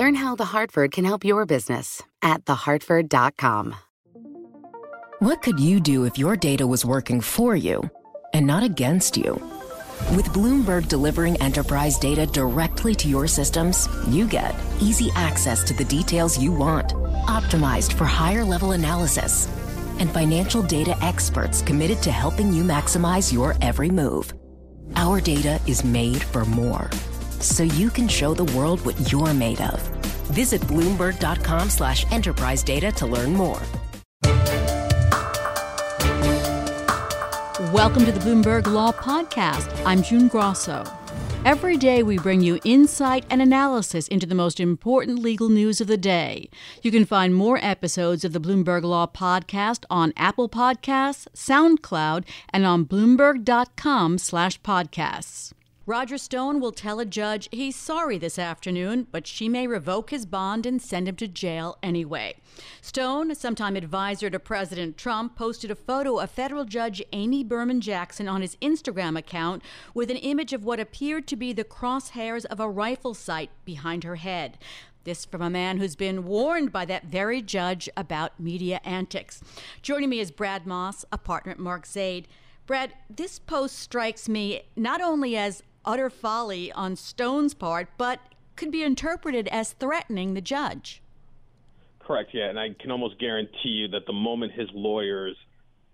Learn how The Hartford can help your business at thehartford.com. What could you do if your data was working for you and not against you? With Bloomberg delivering enterprise data directly to your systems, you get easy access to the details you want, optimized for higher level analysis, and financial data experts committed to helping you maximize your every move. Our data is made for more, so you can show the world what you're made of. Visit Bloomberg.com slash enterprise data to learn more. Welcome to the Bloomberg Law Podcast. I'm June Grosso. Every day, we bring you insight and analysis into the most important legal news of the day. You can find more episodes of the Bloomberg Law Podcast on Apple Podcasts, SoundCloud, and on Bloomberg.com/podcasts. Roger Stone will tell a judge he's sorry this afternoon, but she may revoke his bond and send him to jail anyway. Stone, a sometime advisor to President Trump, posted a photo of federal judge Amy Berman Jackson on his Instagram account with an image of what appeared to be the crosshairs of a rifle sight behind her head. This from a man who's been warned by that very judge about media antics. Joining me is Brad Moss, a partner at Mark Zaid. Brad, this post strikes me not only as utter folly on Stone's part, but could be interpreted as threatening the judge. Correct, yeah. And I can almost guarantee you that the moment his lawyers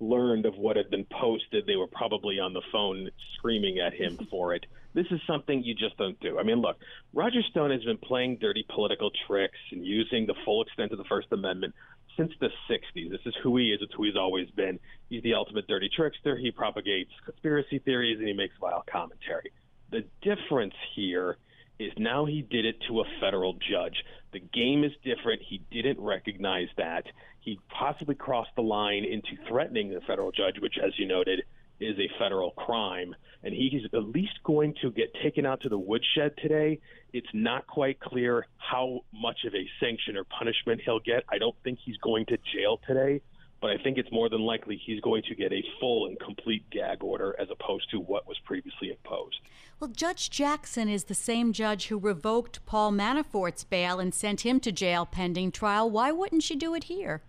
learned of what had been posted, they were probably on the phone screaming at him for it. This is something you just don't do. I mean, look, Roger Stone has been playing dirty political tricks and using the full extent of the First Amendment since the 60s. This is who he is. It's who he's always been. He's the ultimate dirty trickster. He propagates conspiracy theories and he makes vile commentary. The difference here is now he did it to a federal judge. The game is different. He didn't recognize that. He possibly crossed the line into threatening the federal judge, which, as you noted, is a federal crime. And he's at least going to get taken out to the woodshed today. It's not quite clear how much of a sanction or punishment he'll get. I don't think he's going to jail today but I think it's more than likely he's going to get a full and complete gag order as opposed to what was previously Judge Jackson is the same judge who revoked Paul Manafort's bail and sent him to jail pending trial. Why wouldn't she do it here?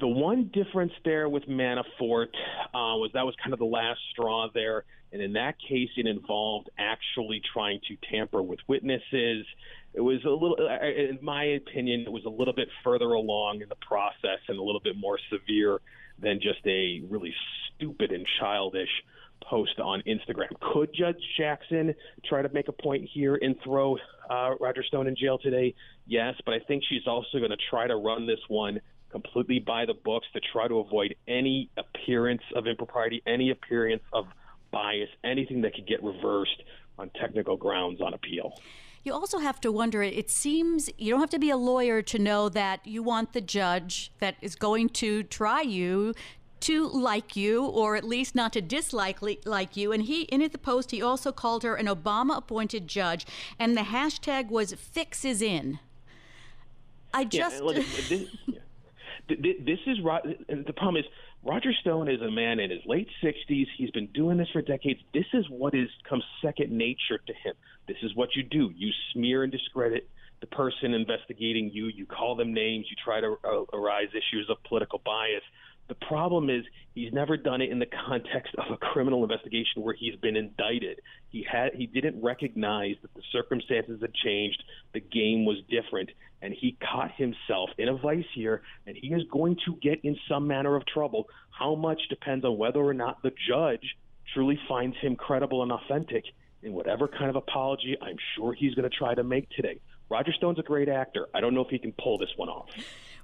The one difference there with Manafort uh, was that was kind of the last straw there. And in that case, it involved actually trying to tamper with witnesses. It was a little, in my opinion, it was a little bit further along in the process and a little bit more severe than just a really stupid and childish post on Instagram. Could Judge Jackson try to make a point here and throw uh, Roger Stone in jail today? Yes, but I think she's also going to try to run this one completely by the books to try to avoid any appearance of impropriety, any appearance of bias, anything that could get reversed on technical grounds on appeal. You also have to wonder it seems you don't have to be a lawyer to know that you want the judge that is going to try you to like you or at least not to dislike like you and he in the post he also called her an obama appointed judge and the hashtag was fixes in i just yeah, this, this is the problem is Roger Stone is a man in his late 60s. He's been doing this for decades. This is what is comes second nature to him. This is what you do. You smear and discredit the person investigating you. You call them names. You try to uh, arise issues of political bias. The problem is he's never done it in the context of a criminal investigation where he's been indicted. He had he didn't recognize that the circumstances had changed, the game was different, and he caught himself in a vice here, and he is going to get in some manner of trouble. How much depends on whether or not the judge truly finds him credible and authentic in whatever kind of apology I'm sure he's going to try to make today. Roger Stone's a great actor. I don't know if he can pull this one off.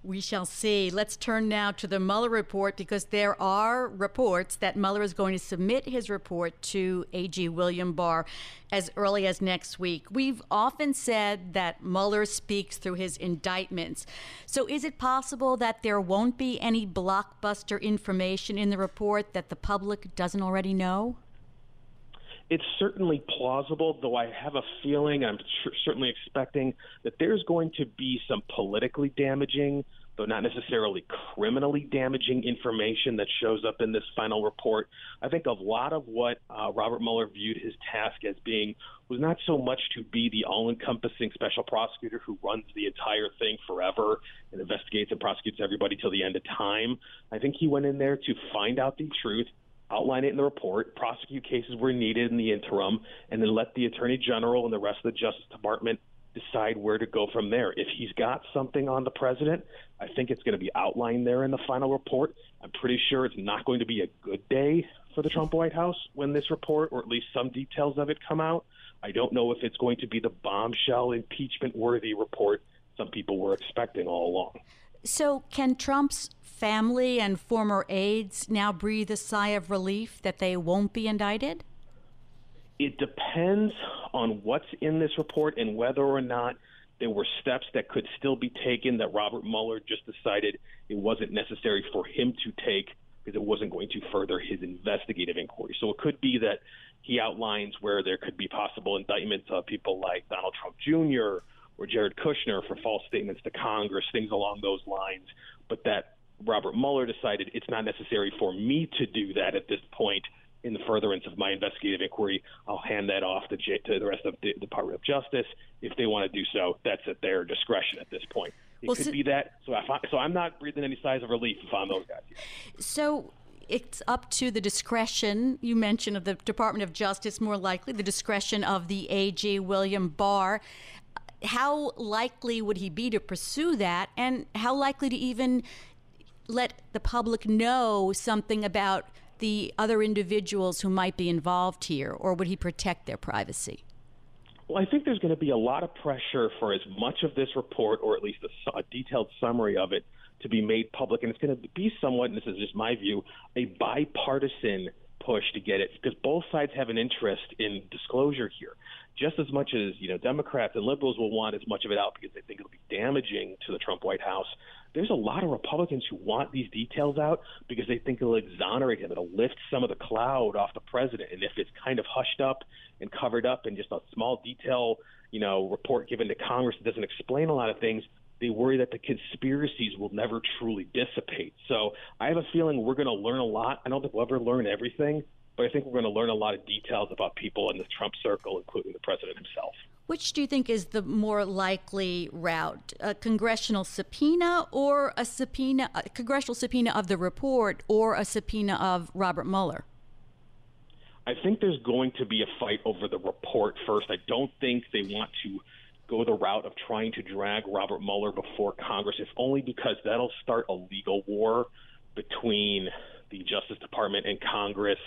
We shall see. Let's turn now to the Mueller report because there are reports that Mueller is going to submit his report to AG William Barr as early as next week. We've often said that Mueller speaks through his indictments. So is it possible that there won't be any blockbuster information in the report that the public doesn't already know? It's certainly plausible, though I have a feeling, I'm tr- certainly expecting that there's going to be some politically damaging, though not necessarily criminally damaging information that shows up in this final report. I think a lot of what uh, Robert Mueller viewed his task as being was not so much to be the all encompassing special prosecutor who runs the entire thing forever and investigates and prosecutes everybody till the end of time. I think he went in there to find out the truth outline it in the report, prosecute cases where needed in the interim, and then let the Attorney General and the rest of the Justice Department decide where to go from there. If he's got something on the president, I think it's going to be outlined there in the final report. I'm pretty sure it's not going to be a good day for the Trump White House when this report, or at least some details of it, come out. I don't know if it's going to be the bombshell impeachment worthy report some people were expecting all along. So, can Trump's family and former aides now breathe a sigh of relief that they won't be indicted? It depends on what's in this report and whether or not there were steps that could still be taken that Robert Mueller just decided it wasn't necessary for him to take because it wasn't going to further his investigative inquiry. So it could be that he outlines where there could be possible indictments of people like Donald Trump Jr. or Jared Kushner for false statements to Congress, things along those lines, but that Robert Mueller decided it's not necessary for me to do that at this point in the furtherance of my investigative inquiry. I'll hand that off to, J- to the rest of the Department of Justice. If they want to do so, that's at their discretion at this point. It well, could so, be that. So, I, so I'm not breathing any sighs of relief if I'm those guys. So it's up to the discretion you mentioned of the Department of Justice, more likely the discretion of the AG William Barr. How likely would he be to pursue that, and how likely to even let the public know something about the other individuals who might be involved here, or would he protect their privacy? Well, I think there's going to be a lot of pressure for as much of this report, or at least a, a detailed summary of it, to be made public. And it's going to be somewhat, and this is just my view, a bipartisan push to get it because both sides have an interest in disclosure here. Just as much as you know, Democrats and liberals will want as much of it out because they think it'll be damaging to the Trump White House there's a lot of Republicans who want these details out because they think it'll exonerate him. It'll lift some of the cloud off the president. And if it's kind of hushed up and covered up in just a small detail, you know, report given to Congress that doesn't explain a lot of things, they worry that the conspiracies will never truly dissipate. So I have a feeling we're going to learn a lot. I don't think we'll ever learn everything, but I think we're going to learn a lot of details about people in the Trump circle, including the president himself. Which do you think is the more likely route? A congressional subpoena or a subpoena, a congressional subpoena of the report or a subpoena of Robert Mueller? I think there's going to be a fight over the report first. I don't think they want to go the route of trying to drag Robert Mueller before Congress, if only because that'll start a legal war between the Justice Department and Congress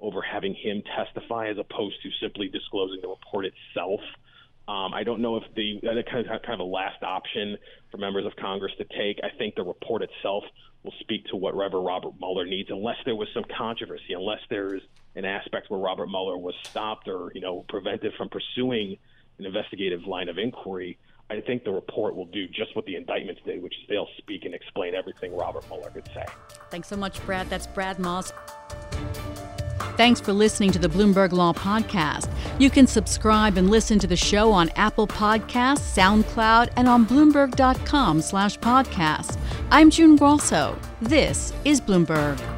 over having him testify as opposed to simply disclosing the report itself. Um, I don't know if the that kind of, kind of a last option for members of Congress to take. I think the report itself will speak to whatever Robert Mueller needs, unless there was some controversy, unless there's an aspect where Robert Mueller was stopped or you know prevented from pursuing an investigative line of inquiry. I think the report will do just what the indictments did, which is they'll speak and explain everything Robert Mueller could say. Thanks so much, Brad. That's Brad Moss. Thanks for listening to the Bloomberg Law Podcast. You can subscribe and listen to the show on Apple Podcasts, SoundCloud, and on Bloomberg.com slash podcast. I'm June Grosso. This is Bloomberg.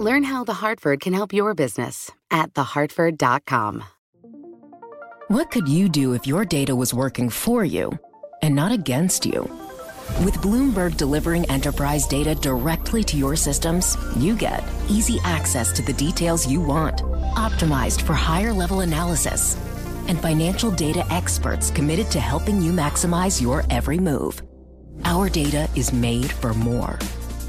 Learn how The Hartford can help your business at thehartford.com. What could you do if your data was working for you and not against you? With Bloomberg delivering enterprise data directly to your systems, you get easy access to the details you want, optimized for higher level analysis, and financial data experts committed to helping you maximize your every move. Our data is made for more,